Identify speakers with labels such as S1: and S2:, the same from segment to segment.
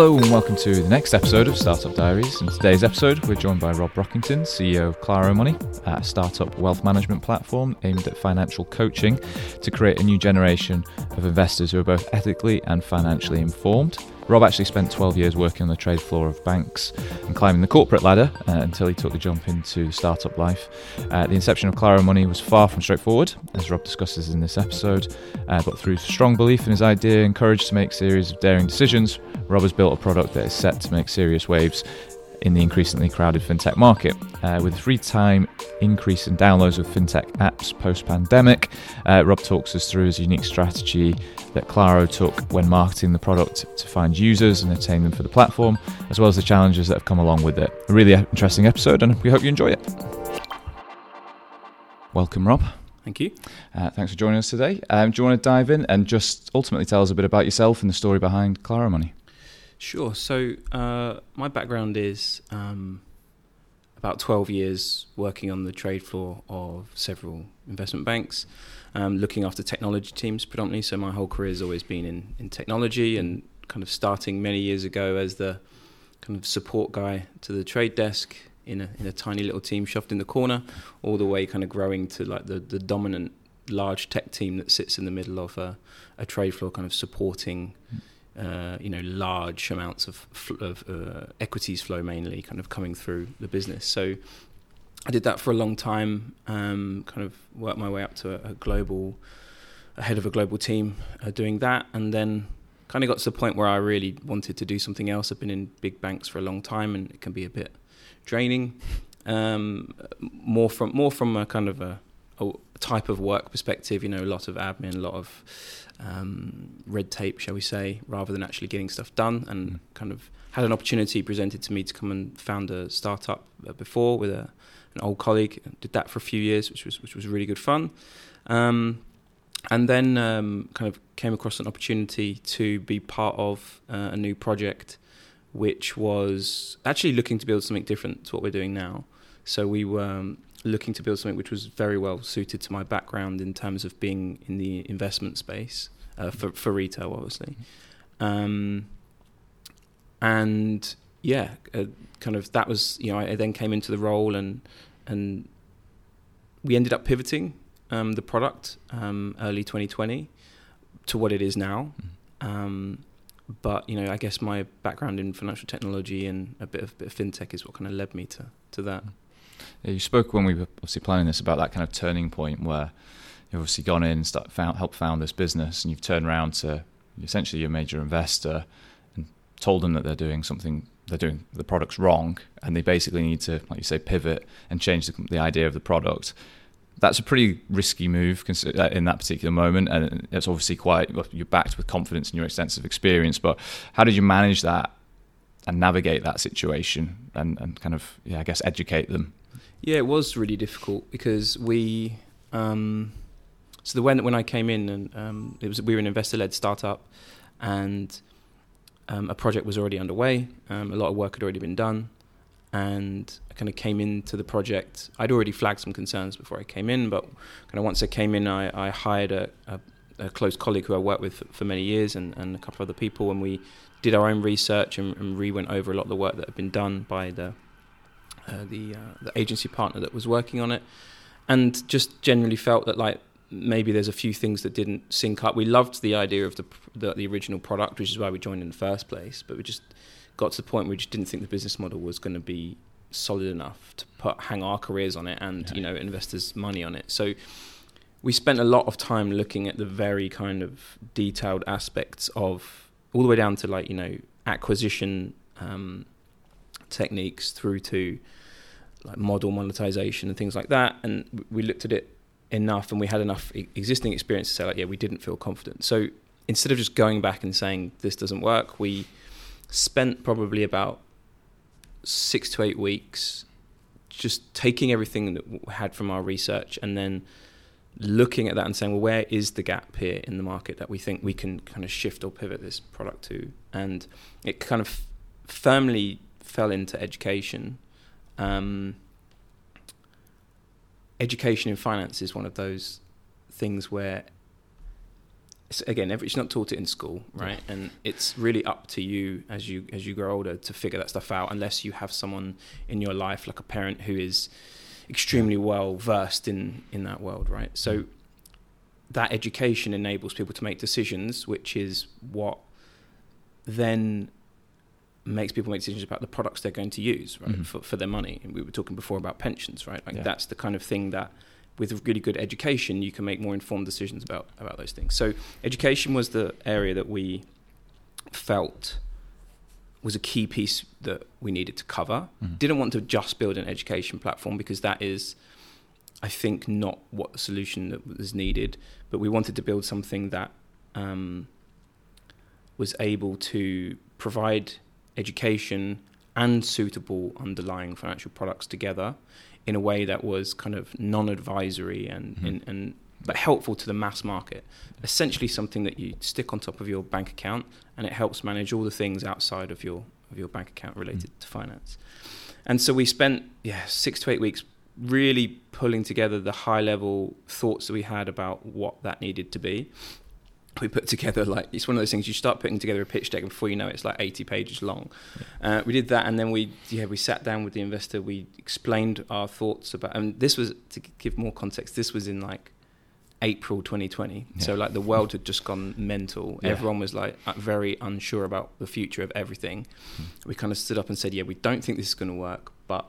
S1: Hello and welcome to the next episode of Startup Diaries. In today's episode, we're joined by Rob Brockington, CEO of Claro Money, a startup wealth management platform aimed at financial coaching to create a new generation of investors who are both ethically and financially informed. Rob actually spent 12 years working on the trade floor of banks and climbing the corporate ladder uh, until he took the jump into startup life. Uh, the inception of Claro Money was far from straightforward, as Rob discusses in this episode, uh, but through strong belief in his idea and courage to make series of daring decisions, Rob has built a product that is set to make serious waves in the increasingly crowded fintech market. Uh, with a free time increase in downloads of fintech apps post pandemic, uh, Rob talks us through his unique strategy that Claro took when marketing the product to find users and attain them for the platform, as well as the challenges that have come along with it. A really interesting episode, and we hope you enjoy it. Welcome, Rob.
S2: Thank you.
S1: Uh, thanks for joining us today. Um, do you want to dive in and just ultimately tell us a bit about yourself and the story behind Claro Money?
S2: Sure. So, uh, my background is um, about 12 years working on the trade floor of several investment banks, um, looking after technology teams predominantly. So, my whole career has always been in, in technology and kind of starting many years ago as the kind of support guy to the trade desk in a, in a tiny little team shoved in the corner, all the way kind of growing to like the, the dominant large tech team that sits in the middle of a, a trade floor, kind of supporting. Uh, you know, large amounts of, of uh, equities flow mainly kind of coming through the business. So I did that for a long time. Um, kind of worked my way up to a, a global, a head of a global team, uh, doing that, and then kind of got to the point where I really wanted to do something else. I've been in big banks for a long time, and it can be a bit draining. Um, more from more from a kind of a, a, type of work perspective. You know, a lot of admin, a lot of um, red tape, shall we say, rather than actually getting stuff done. And mm. kind of had an opportunity presented to me to come and found a startup uh, before with a, an old colleague. Did that for a few years, which was which was really good fun. Um, and then um, kind of came across an opportunity to be part of uh, a new project, which was actually looking to build something different to what we're doing now. So we were um, looking to build something which was very well suited to my background in terms of being in the investment space uh, for for retail, obviously. Um, and yeah, uh, kind of that was you know I, I, then came into the role and and we ended up pivoting um, the product um, early 2020 to what it is now. Mm. Um, but you know, I guess my background in financial technology and a bit of, bit of fintech is what kind of led me to to that. Mm.
S1: You spoke when we were obviously planning this about that kind of turning point where you've obviously gone in and start, found, helped found this business, and you've turned around to essentially your major investor and told them that they're doing something, they're doing the product's wrong, and they basically need to, like you say, pivot and change the, the idea of the product. That's a pretty risky move uh, in that particular moment, and it's obviously quite. You're backed with confidence in your extensive experience, but how did you manage that and navigate that situation and, and kind of, yeah, I guess, educate them
S2: yeah, it was really difficult because we. Um, so the when when I came in and um, it was we were an investor led startup, and um, a project was already underway. Um, a lot of work had already been done, and I kind of came into the project. I'd already flagged some concerns before I came in, but kind of once I came in, I, I hired a, a, a, close colleague who I worked with for, for, many years, and, and a couple of other people, and we did our own research and, and re went over a lot of the work that had been done by the uh, the uh, the agency partner that was working on it, and just generally felt that like maybe there's a few things that didn't sync up. We loved the idea of the, the, the original product, which is why we joined in the first place, but we just got to the point where we just didn't think the business model was going to be solid enough to put hang our careers on it and yeah. you know investors' money on it. So we spent a lot of time looking at the very kind of detailed aspects of all the way down to like you know acquisition um, techniques through to like model monetization and things like that. And we looked at it enough, and we had enough existing experience to say, like, yeah, we didn't feel confident. So instead of just going back and saying this doesn't work, we spent probably about six to eight weeks just taking everything that we had from our research and then looking at that and saying, well, where is the gap here in the market that we think we can kind of shift or pivot this product to? And it kind of firmly fell into education um, education in finance is one of those things where again, it's not taught it in school, right? And it's really up to you as you as you grow older to figure that stuff out. Unless you have someone in your life, like a parent, who is extremely well versed in in that world, right? So that education enables people to make decisions, which is what then makes people make decisions about the products they're going to use, right, mm-hmm. for, for their money. And we were talking before about pensions, right? Like yeah. that's the kind of thing that with really good education, you can make more informed decisions about about those things. So education was the area that we felt was a key piece that we needed to cover. Mm-hmm. Didn't want to just build an education platform because that is, I think, not what the solution that was needed. But we wanted to build something that um, was able to provide education and suitable underlying financial products together in a way that was kind of non-advisory and, mm-hmm. and, and but helpful to the mass market. Essentially, something that you stick on top of your bank account, and it helps manage all the things outside of your of your bank account related mm. to finance. And so we spent yeah six to eight weeks really pulling together the high level thoughts that we had about what that needed to be we put together like it's one of those things you start putting together a pitch deck and before you know it, it's like 80 pages long yeah. uh, we did that and then we yeah we sat down with the investor we explained our thoughts about and this was to give more context this was in like April 2020 yeah. so like the world had just gone mental yeah. everyone was like uh, very unsure about the future of everything mm. we kind of stood up and said yeah we don't think this is going to work but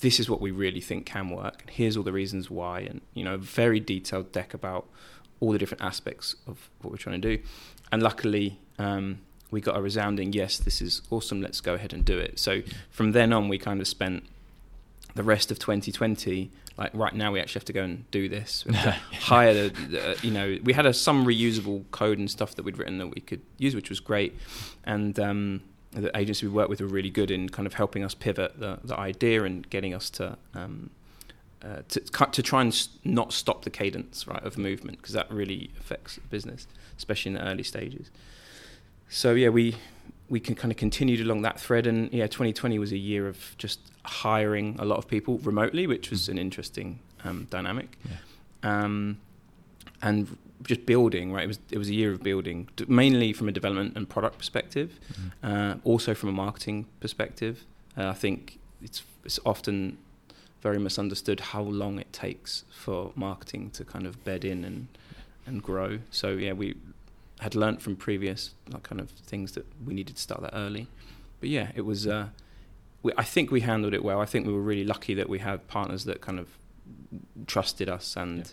S2: this is what we really think can work and here's all the reasons why and you know a very detailed deck about all the different aspects of what we're trying to do. And luckily, um, we got a resounding yes, this is awesome, let's go ahead and do it. So from then on, we kind of spent the rest of 2020 like right now we actually have to go and do this hire the, the, you know we had a, some reusable code and stuff that we'd written that we could use which was great and um, the agency we worked with were really good in kind of helping us pivot the, the idea and getting us to um, uh, to to try and not stop the cadence right of movement because that really affects business, especially in the early stages. So yeah, we we can kind of continued along that thread, and yeah, 2020 was a year of just hiring a lot of people remotely, which was mm. an interesting um, dynamic, yeah. um, and just building. Right, it was it was a year of building, mainly from a development and product perspective, mm-hmm. uh, also from a marketing perspective. Uh, I think it's it's often very misunderstood how long it takes for marketing to kind of bed in and and grow. So yeah, we had learnt from previous like, kind of things that we needed to start that early. But yeah, it was. Uh, we, I think we handled it well. I think we were really lucky that we had partners that kind of trusted us and yeah.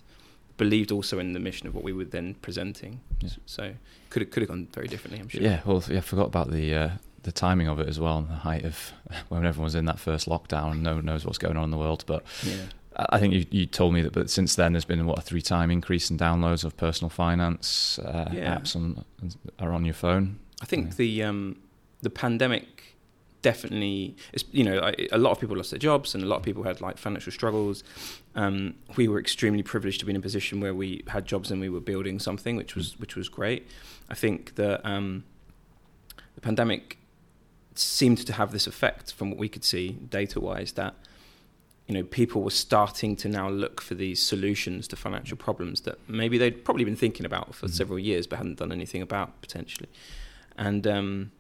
S2: believed also in the mission of what we were then presenting. Yeah. So could have could have gone very differently. I'm sure.
S1: Yeah. Well, yeah. I forgot about the. Uh, the timing of it as well, and the height of when everyone was in that first lockdown, and no one knows what's going on in the world. But yeah. I think you, you told me that, but since then there's been what a three time increase in downloads of personal finance uh, yeah. apps on are on your phone.
S2: I think yeah. the um, the pandemic definitely, is, you know, a lot of people lost their jobs and a lot of people had like financial struggles. Um, we were extremely privileged to be in a position where we had jobs and we were building something, which was which was great. I think that um, the pandemic seemed to have this effect from what we could see data wise that you know people were starting to now look for these solutions to financial problems that maybe they'd probably been thinking about for mm-hmm. several years but hadn't done anything about potentially and um,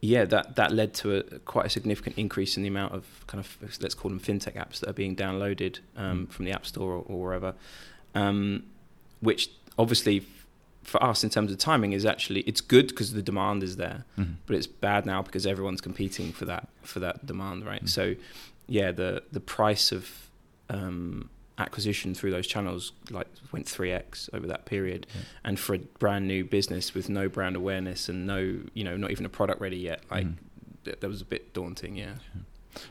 S2: yeah that that led to a quite a significant increase in the amount of kind of let's call them fintech apps that are being downloaded um, mm-hmm. from the app store or, or wherever um, which obviously for us in terms of timing is actually it's good because the demand is there, mm-hmm. but it's bad now because everyone's competing for that for that demand, right? Mm-hmm. So, yeah, the the price of um, acquisition through those channels like went three x over that period, yeah. and for a brand new business with no brand awareness and no you know not even a product ready yet, like mm-hmm. that was a bit daunting, yeah. yeah.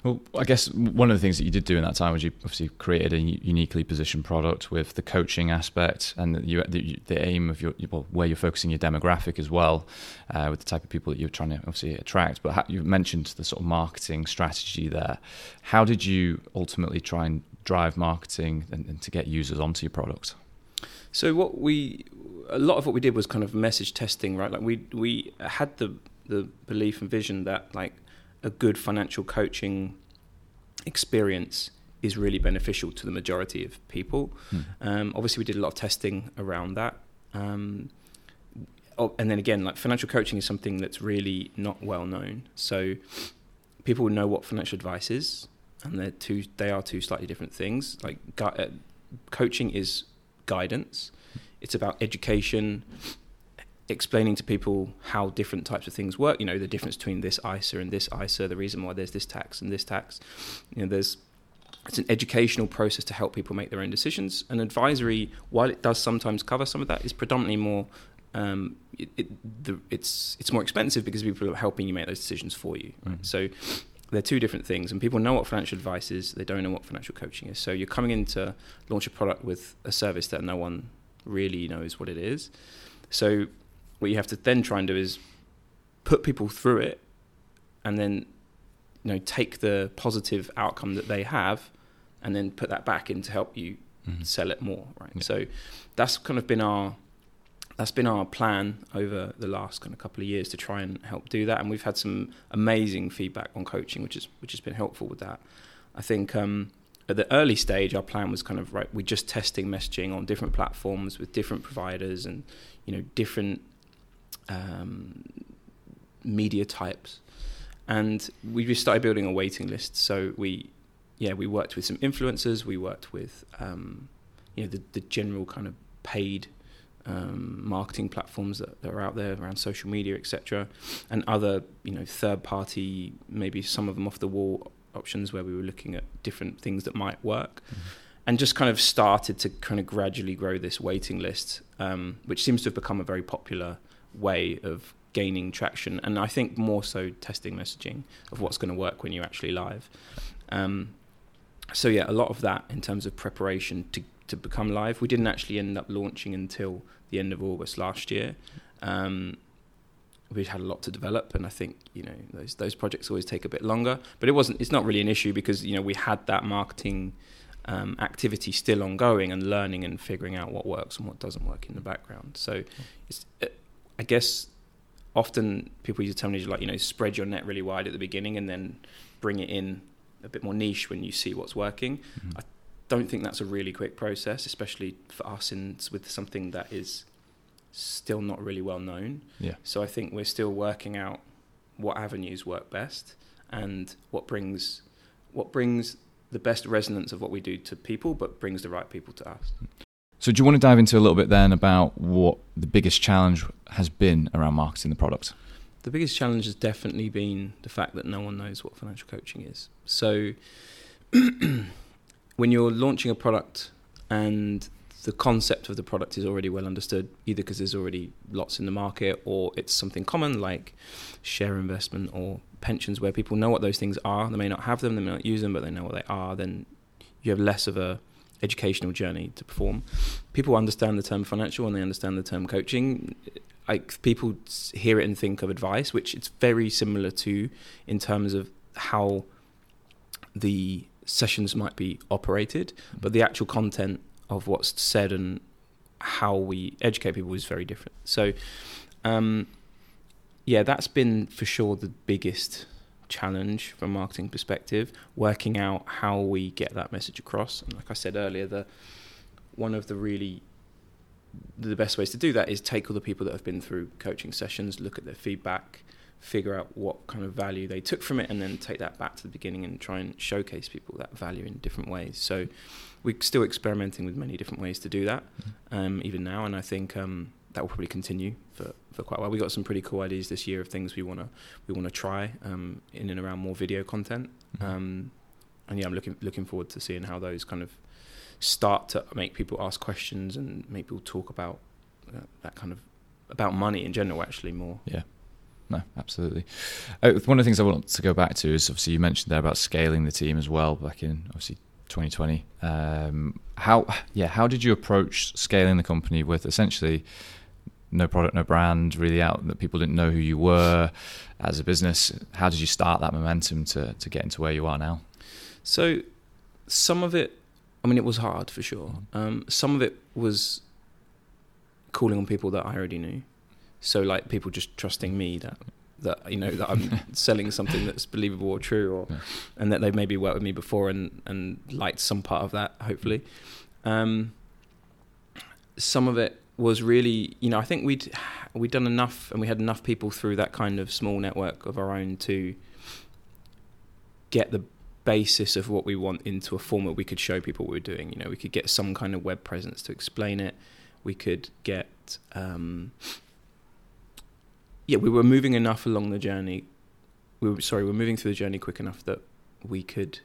S1: Well, I guess one of the things that you did do in that time was you obviously created a uniquely positioned product with the coaching aspect and the, the, the aim of your well, where you're focusing your demographic as well, uh, with the type of people that you're trying to obviously attract. But how, you mentioned the sort of marketing strategy there. How did you ultimately try and drive marketing and, and to get users onto your product?
S2: So what we a lot of what we did was kind of message testing, right? Like we we had the the belief and vision that like a good financial coaching experience is really beneficial to the majority of people. Hmm. Um, obviously, we did a lot of testing around that. Um, oh, and then again, like financial coaching is something that's really not well known. So people know what financial advice is, and they're two. They are two slightly different things. Like gu- uh, coaching is guidance. It's about education, explaining to people how different types of things work. You know, the difference between this ISA and this ISA, the reason why there's this tax and this tax. You know, there's it's an educational process to help people make their own decisions. And advisory, while it does sometimes cover some of that, is predominantly more. Um, it, it, the, it's it's more expensive because people are helping you make those decisions for you. Right? Mm. So they're two different things, and people know what financial advice is. They don't know what financial coaching is. So you're coming in to launch a product with a service that no one really knows what it is. So what you have to then try and do is put people through it, and then you know take the positive outcome that they have, and then put that back in to help you mm-hmm. sell it more. Right. Yeah. So that's kind of been our that's been our plan over the last kind of couple of years to try and help do that. And we've had some amazing feedback on coaching, which is which has been helpful with that. I think um, at the early stage, our plan was kind of right. We're just testing messaging on different platforms with different providers and you know different um, media types, and we just started building a waiting list. So we, yeah, we worked with some influencers. We worked with um, you know the the general kind of paid um, marketing platforms that, that, are out there around social media, etc., and other you know third party, maybe some of them off the wall options where we were looking at different things that might work. Mm-hmm. And just kind of started to kind of gradually grow this waiting list, um, which seems to have become a very popular way of gaining traction. And I think more so testing messaging of what's going to work when you're actually live. Um, so yeah, a lot of that in terms of preparation to to become live. We didn't actually end up launching until the end of August last year. Um, we had a lot to develop, and I think you know those those projects always take a bit longer. But it wasn't. It's not really an issue because you know we had that marketing um, activity still ongoing and learning and figuring out what works and what doesn't work in the background. So, it's, uh, I guess often people use the terminology like you know spread your net really wide at the beginning and then bring it in a bit more niche when you see what's working. Mm-hmm. I don't think that's a really quick process, especially for us in with something that is still not really well known.
S1: Yeah.
S2: So I think we're still working out what avenues work best and what brings what brings the best resonance of what we do to people, but brings the right people to us.
S1: So, do you want to dive into a little bit then about what the biggest challenge has been around marketing the product?
S2: The biggest challenge has definitely been the fact that no one knows what financial coaching is. So, when you're launching a product and the concept of the product is already well understood, either because there's already lots in the market or it's something common like share investment or pensions where people know what those things are. They may not have them, they may not use them, but they know what they are. Then you have less of a educational journey to perform. People understand the term financial and they understand the term coaching. Like people hear it and think of advice, which it's very similar to in terms of how the sessions might be operated, but the actual content of what's said and how we educate people is very different. So, um, yeah, that's been for sure the biggest challenge from a marketing perspective, working out how we get that message across. And like I said earlier, the one of the really the best ways to do that is take all the people that have been through coaching sessions, look at their feedback, figure out what kind of value they took from it, and then take that back to the beginning and try and showcase people that value in different ways. So we're still experimenting with many different ways to do that, mm-hmm. um, even now, and I think um, that will probably continue for, for quite a while. We got some pretty cool ideas this year of things we wanna we wanna try um, in and around more video content, mm-hmm. Um, and yeah, I'm looking looking forward to seeing how those kind of start to make people ask questions and make people talk about uh, that kind of about money in general actually more
S1: yeah no, absolutely. Uh, one of the things I want to go back to is obviously you mentioned there about scaling the team as well back in obviously 2020. Um, how yeah, how did you approach scaling the company with essentially no product, no brand, really out that people didn't know who you were as a business? How did you start that momentum to to get into where you are now?
S2: So some of it, I mean, it was hard for sure. Um, some of it was calling on people that I already knew. So like people just trusting me that that you know that I'm selling something that's believable or true, or yeah. and that they've maybe worked with me before and and liked some part of that. Hopefully, um, some of it was really, you know, I think we'd we'd done enough, and we had enough people through that kind of small network of our own to get the basis of what we want into a form where we could show people what we were doing. You know, we could get some kind of web presence to explain it. We could get, um, yeah, we were moving enough along the journey. We were sorry, we're moving through the journey quick enough that we could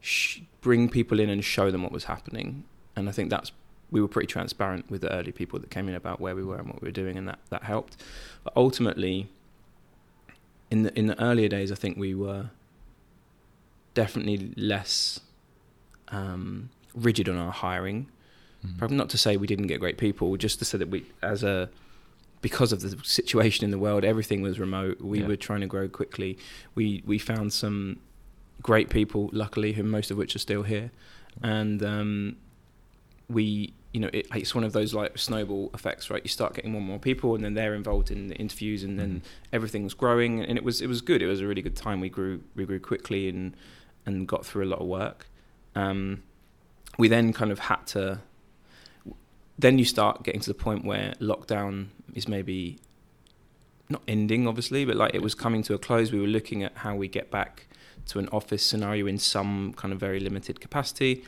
S2: sh- bring people in and show them what was happening. And I think that's we were pretty transparent with the early people that came in about where we were and what we were doing, and that that helped. But ultimately, in the in the earlier days, I think we were definitely less um, rigid on our hiring.
S1: Mhm.
S2: Probably not to say we didn't get great people, just to say that we, as a, because of the situation in the world, everything was remote. We
S1: Yeah.
S2: were trying to grow quickly. We we found some great people, luckily, who most of which are still here, and um, we, you know, it, it's one of those like snowball effects, right? You start getting more and more people, and then they're involved in the interviews, and then
S1: Mhm.
S2: everything was growing, and it was it was good. It was a really good time. We grew we grew quickly and and got through a lot of work. Um, we then kind of had to. Then you start getting to the point where lockdown is maybe not ending, obviously, but like it was coming to a close. We were looking at how we get back to an office scenario in some kind of very limited capacity,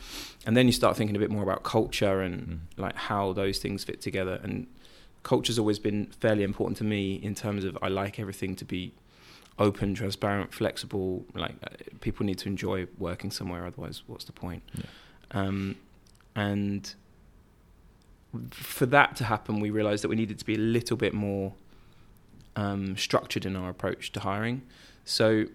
S2: and then you start thinking a bit more about culture and
S1: Mm.
S2: like how those things fit together. And culture's always been fairly important to me in terms of I like everything to be open, transparent, flexible. Like uh, people need to enjoy working somewhere, otherwise, what's the point?
S1: Yeah.
S2: Um, and for that to happen, we realised that we needed to be a little bit more um, structured in our approach to hiring. So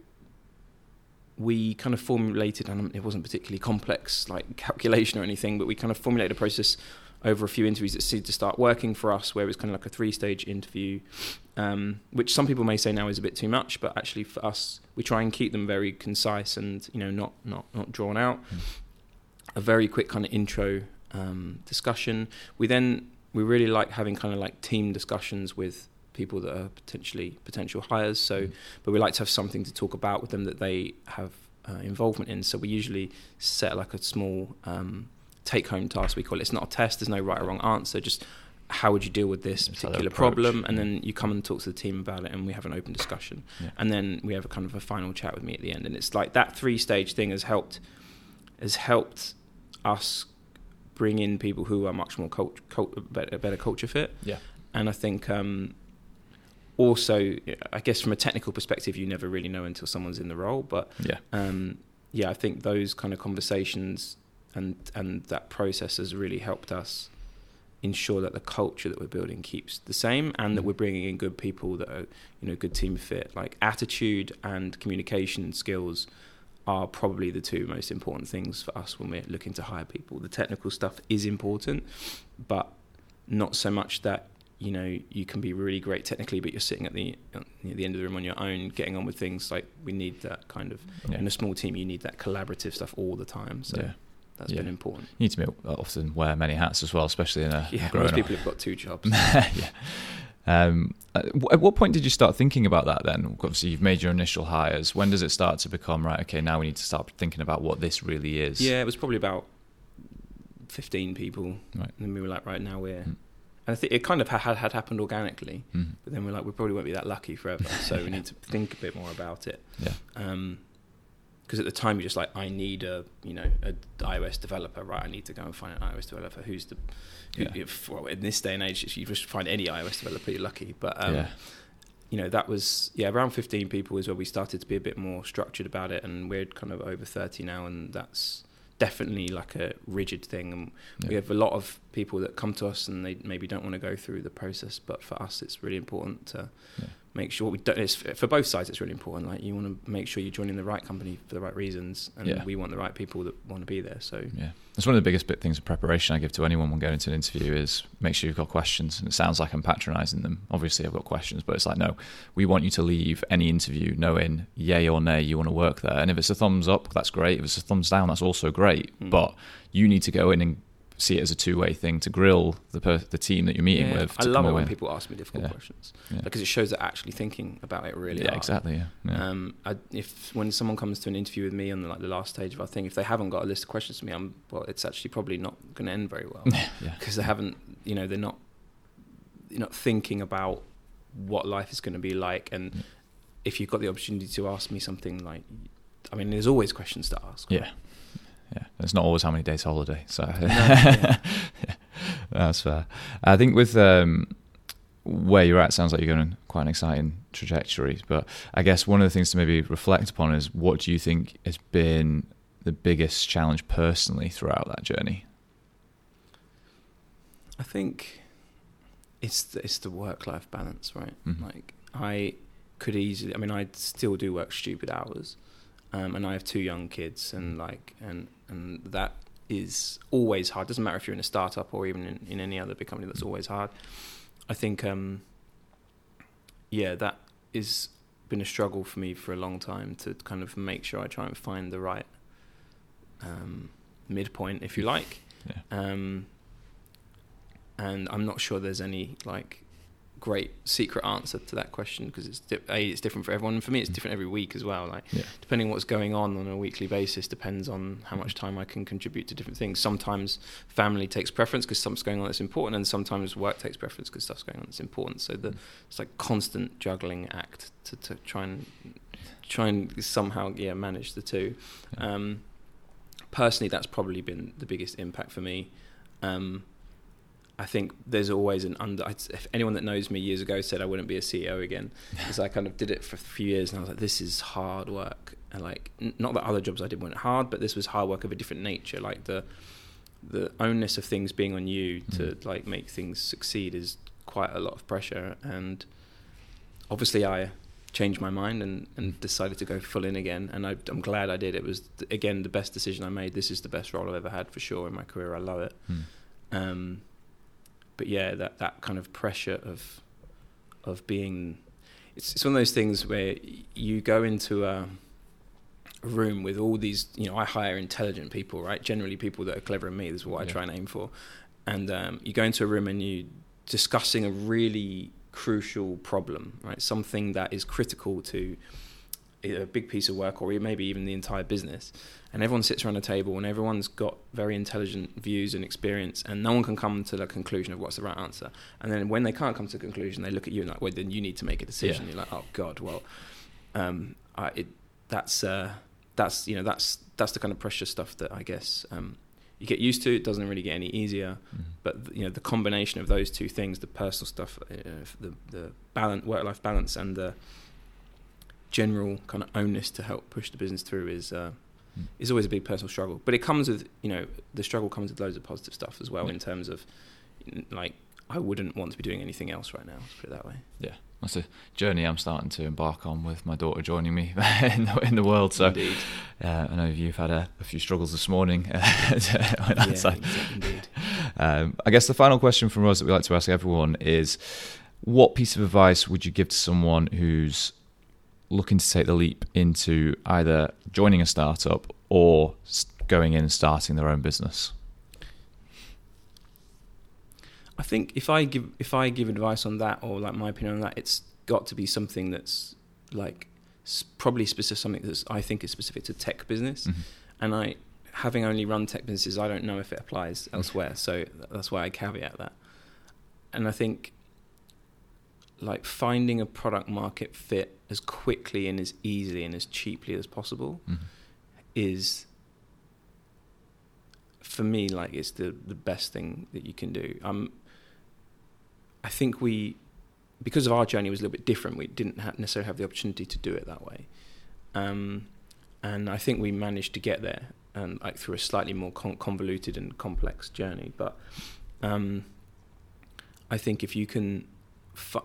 S2: we kind of formulated, and it wasn't particularly complex, like calculation or anything, but we kind of formulated a process over a few interviews that seemed to start working for us, where it was kind of like a three-stage interview, um, which some people may say now is a bit too much, but actually for us, we try and keep them very concise and you know not not not drawn out.
S1: Mm.
S2: A very quick kind of intro um, discussion. We then we really like having kind of like team discussions with people that are potentially potential hires. So,
S1: Mm.
S2: but we like to have something to talk about with them that they have uh, involvement in. So we usually set like a small um, take-home task. We call it. It's not a test. There's no right or wrong answer. Just how would you deal with this
S1: It's
S2: particular problem, and then you come and talk to the team about it, and we have an open discussion,
S1: Yeah.
S2: and then we have a kind of a final chat with me at the end. And it's like that three-stage thing has helped has helped us bring in people who are much more cult, cult, better, better culture fit.
S1: Yeah.
S2: And I think um, also, I guess from a technical perspective, you never really know until someone's in the role. But
S1: Yeah.
S2: um, yeah, I think those kind of conversations and and that process has really helped us ensure that the culture that we're building keeps the same and that
S1: Mm.
S2: we're bringing in good people that are you know good team fit like attitude and communication skills are probably the two most important things for us when we're looking to hire people the technical stuff is important but not so much that you know you can be really great technically but you're sitting at the at the end of the room on your own getting on with things like we need that kind of
S1: Yeah.
S2: in a small team you need that collaborative stuff all the time so
S1: yeah.
S2: that's
S1: Yeah.
S2: been important
S1: You need to be, often wear many hats as well, especially in a
S2: yeah most
S1: up.
S2: people have got two jobs
S1: yeah. Um, uh, at what point did you start thinking about that then? Obviously, you've made your initial hires. When does it start to become, right, okay, now we need to start thinking about what this really is?
S2: Yeah, it was probably about fifteen people,
S1: Right.
S2: and then we were like, right now we're.
S1: Mm.
S2: And I think it kind of had had happened organically,
S1: Mhm.
S2: but then we're like, we probably won't be that lucky forever, so we need to think a bit more about it.
S1: Yeah.
S2: Um, Because at the time you're just like, I need a you know a iOS developer, right? I need to go and find an iOS developer. Who's the who,
S1: Yeah.
S2: if, well, in this day and age, you just find any iOS developer, you're lucky. But um,
S1: yeah.
S2: you know that was yeah around 15 people is where we started to be a bit more structured about it and we're kind of over 30 now and that's definitely like a rigid thing and we have a lot of people that come to us and they maybe don't want to go through the process but for us it's really important to
S1: Yeah.
S2: Make sure we don't it's for both sides it's really important like you want to make sure you're joining the right company for the right reasons and
S1: Yeah.
S2: we want the right people that want to be there so
S1: Yeah, that's one of the biggest bit things of preparation I give to anyone when going into an interview is make sure you've got questions. And it sounds like I'm patronising them. Obviously, I've got questions, but it's like no, we want you to leave any interview knowing yay or nay you want to work there. And if it's a thumbs up, that's great. If it's a thumbs down, that's also great.
S2: Mm.
S1: But you need to go in and see it as a two way thing to grill the per- the team that you're meeting
S2: Yeah,
S1: with.
S2: I love it when people ask me difficult
S1: Yeah.
S2: questions
S1: Yeah.
S2: because it shows they're actually thinking about it really.
S1: yeah, exactly. Yeah.
S2: Um, I, if when someone comes to an interview with me on the, like the last stage of our thing, if they haven't got a list of questions for me, I'm well, it's actually probably not going to end very well because they haven't, you know, they're not, they're not thinking about what life is going to be like. And if you've got the opportunity to ask me something like, I mean, there's always questions to ask.
S1: Yeah. Yeah. It's not always how many days holiday. So
S2: yeah.
S1: that's fair. I think with um, where you're at, sounds like you're going on quite an exciting trajectory. But I guess one of the things to maybe reflect upon is what do you think has been the biggest challenge personally throughout that journey?
S2: I think it's the, it's the work life balance, right?
S1: Mhm.
S2: Like I could easily, I mean, I still do work stupid hours, um, and I have two young kids, and like, and and that is always hard. Doesn't matter if you're in a startup or even in, in any other big company. That's always hard. I think, um, yeah, that is been a struggle for me for a long time to kind of make sure I try and find the right um, midpoint, if you like.
S1: Yeah.
S2: Um, and I'm not sure there's any like great secret answer to that question because it's di- a it's different for everyone. And for me, it's
S1: Mm.
S2: different every week as well. Like
S1: Yeah.
S2: depending on what's going on on a weekly basis depends on how much time I can contribute to different things. Sometimes family takes preference because something's going on that's important, and sometimes work takes preference because stuff's going on that's important. So the
S1: Mm.
S2: it's like constant juggling act to, to try and try and somehow yeah manage the two. Um, personally, that's probably been the biggest impact for me. Um, I think there's always an under. If anyone that knows me years ago said I wouldn't be a CEO again, because I kind of did it for a few years, and I was like, this is hard work. And like, not that other jobs I did weren't hard, but this was hard work of a different nature. Like the the onus of things being on you to
S1: Mm.
S2: like make things succeed is quite a lot of pressure. And obviously, I changed my mind and, and decided to go full in again. And I, I'm glad I did. It was again the best decision I made. This is the best role I've ever had for sure in my career. I love it.
S1: Hmm.
S2: Um, but yeah, that that kind of pressure of of being it's it's one of those things where you go into a, room with all these you know I hire intelligent people right? Generally people that are clever than me this is what I try and aim for. And um, you go into a room and you discussing a really crucial problem right? Something that is critical to a big piece of work or maybe even the entire business. And everyone sits around a table and everyone's got very intelligent views and experience and no one can come to the conclusion of what's the right answer. And then when they can't come to a conclusion they look at you and like well then you need to make a decision.
S1: Yeah.
S2: you're like oh god well um I, it, that's uh that's you know that's that's the kind of pressure stuff that I guess um you get used to. It doesn't really get any easier.
S1: Mhm.
S2: but you know the combination of those two things the personal stuff uh, the the balance work life balance and the general kind of onus to help push the business through is uh,
S1: Mm.
S2: is always a big personal struggle but it comes with you know the struggle comes with loads of positive stuff as well
S1: Yeah.
S2: in terms of like I wouldn't want to be doing anything else right now let's put it that way Yeah,
S1: That's a journey I'm starting to embark on with my daughter joining me in the, in the world. So uh, I know you've had a, a few struggles this morning. that
S2: yeah
S1: side.
S2: exa- indeed
S1: Um, I guess the final question from us that we like to ask everyone is what piece of advice would you give to someone who's looking to take the leap into either joining a startup or going in and starting their own business?
S2: I think if I give if I give advice on that or like my opinion on that, it's got to be something that's like probably specific something that I think is specific to tech business.
S1: Mhm.
S2: And I having only run tech businesses, I don't know if it applies elsewhere. So that's why I caveat that. And I think like finding a product market fit as quickly and as easily and as cheaply as possible
S1: Mhm.
S2: is for me like it's the the best thing that you can do. Um, I think we because of our journey was a little bit different. We didn't ha- necessarily have the opportunity to do it that way, um, and I think we managed to get there um, like through a slightly more con- convoluted and complex journey. But um, I think if you can.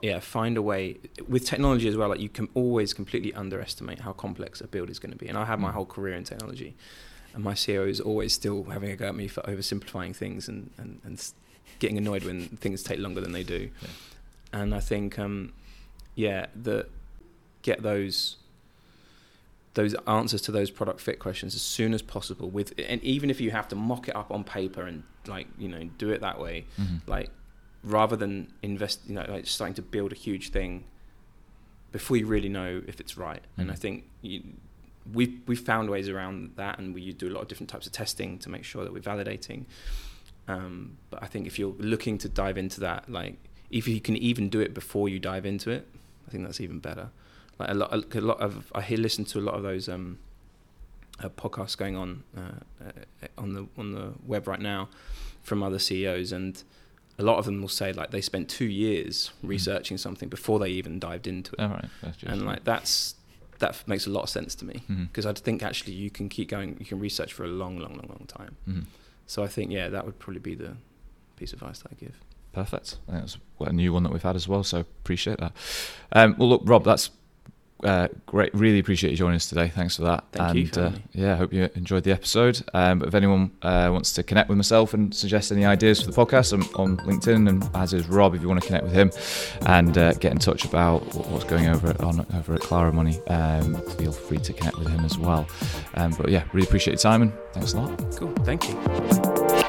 S2: Yeah, find a way with technology as well. Like you can always completely underestimate how complex a build is going to be. And I had my
S1: Mm.
S2: whole career in technology, and my CEO is always still having a go at me for oversimplifying things and, and, and getting annoyed when things take longer than they do.
S1: Yeah.
S2: And I think, um, yeah, the get those those answers to those product fit questions as soon as possible with and even if you have to mock it up on paper and like you know do it that way
S1: Mm-hmm.
S2: like rather than invest you know like starting to build a huge thing before you really know if it's right. And i think you, we've we've found ways around that and we do a lot of different types of testing to make sure that we're validating. Um, but i think if you're looking to dive into that like if you can even do it before you dive into it i think that's even better. Like a lot, a lot of I hear listen to a lot of those um, uh, podcasts going on uh, uh, on the on the web right now from other CEOs, and a lot of them will say like they spent two years researching something before they even dived into it,
S1: All right. That's just,
S2: and like that's that makes a lot of sense to me because I think actually you can keep going, you can research for a long, long, long, long time.
S1: Mhm.
S2: So I think yeah, that would probably be the piece of advice that I give.
S1: Perfect. That's a new one that we've had as well, so appreciate that. Um, well, look, Rob, that's uh, great. Really appreciate you joining us today. Thanks for that.
S2: Thank
S1: and,
S2: you
S1: uh, yeah, I hope you enjoyed the episode. Um, but if anyone uh, wants to connect with myself and suggest any ideas for the podcast, I'm on LinkedIn, and as is Rob, if you want to connect with him and uh, get in touch about what's going over at, on over at Claro Money, um, feel free to connect with him as well. Um, but yeah, really appreciate your time and thanks a lot.
S2: Cool, thank you.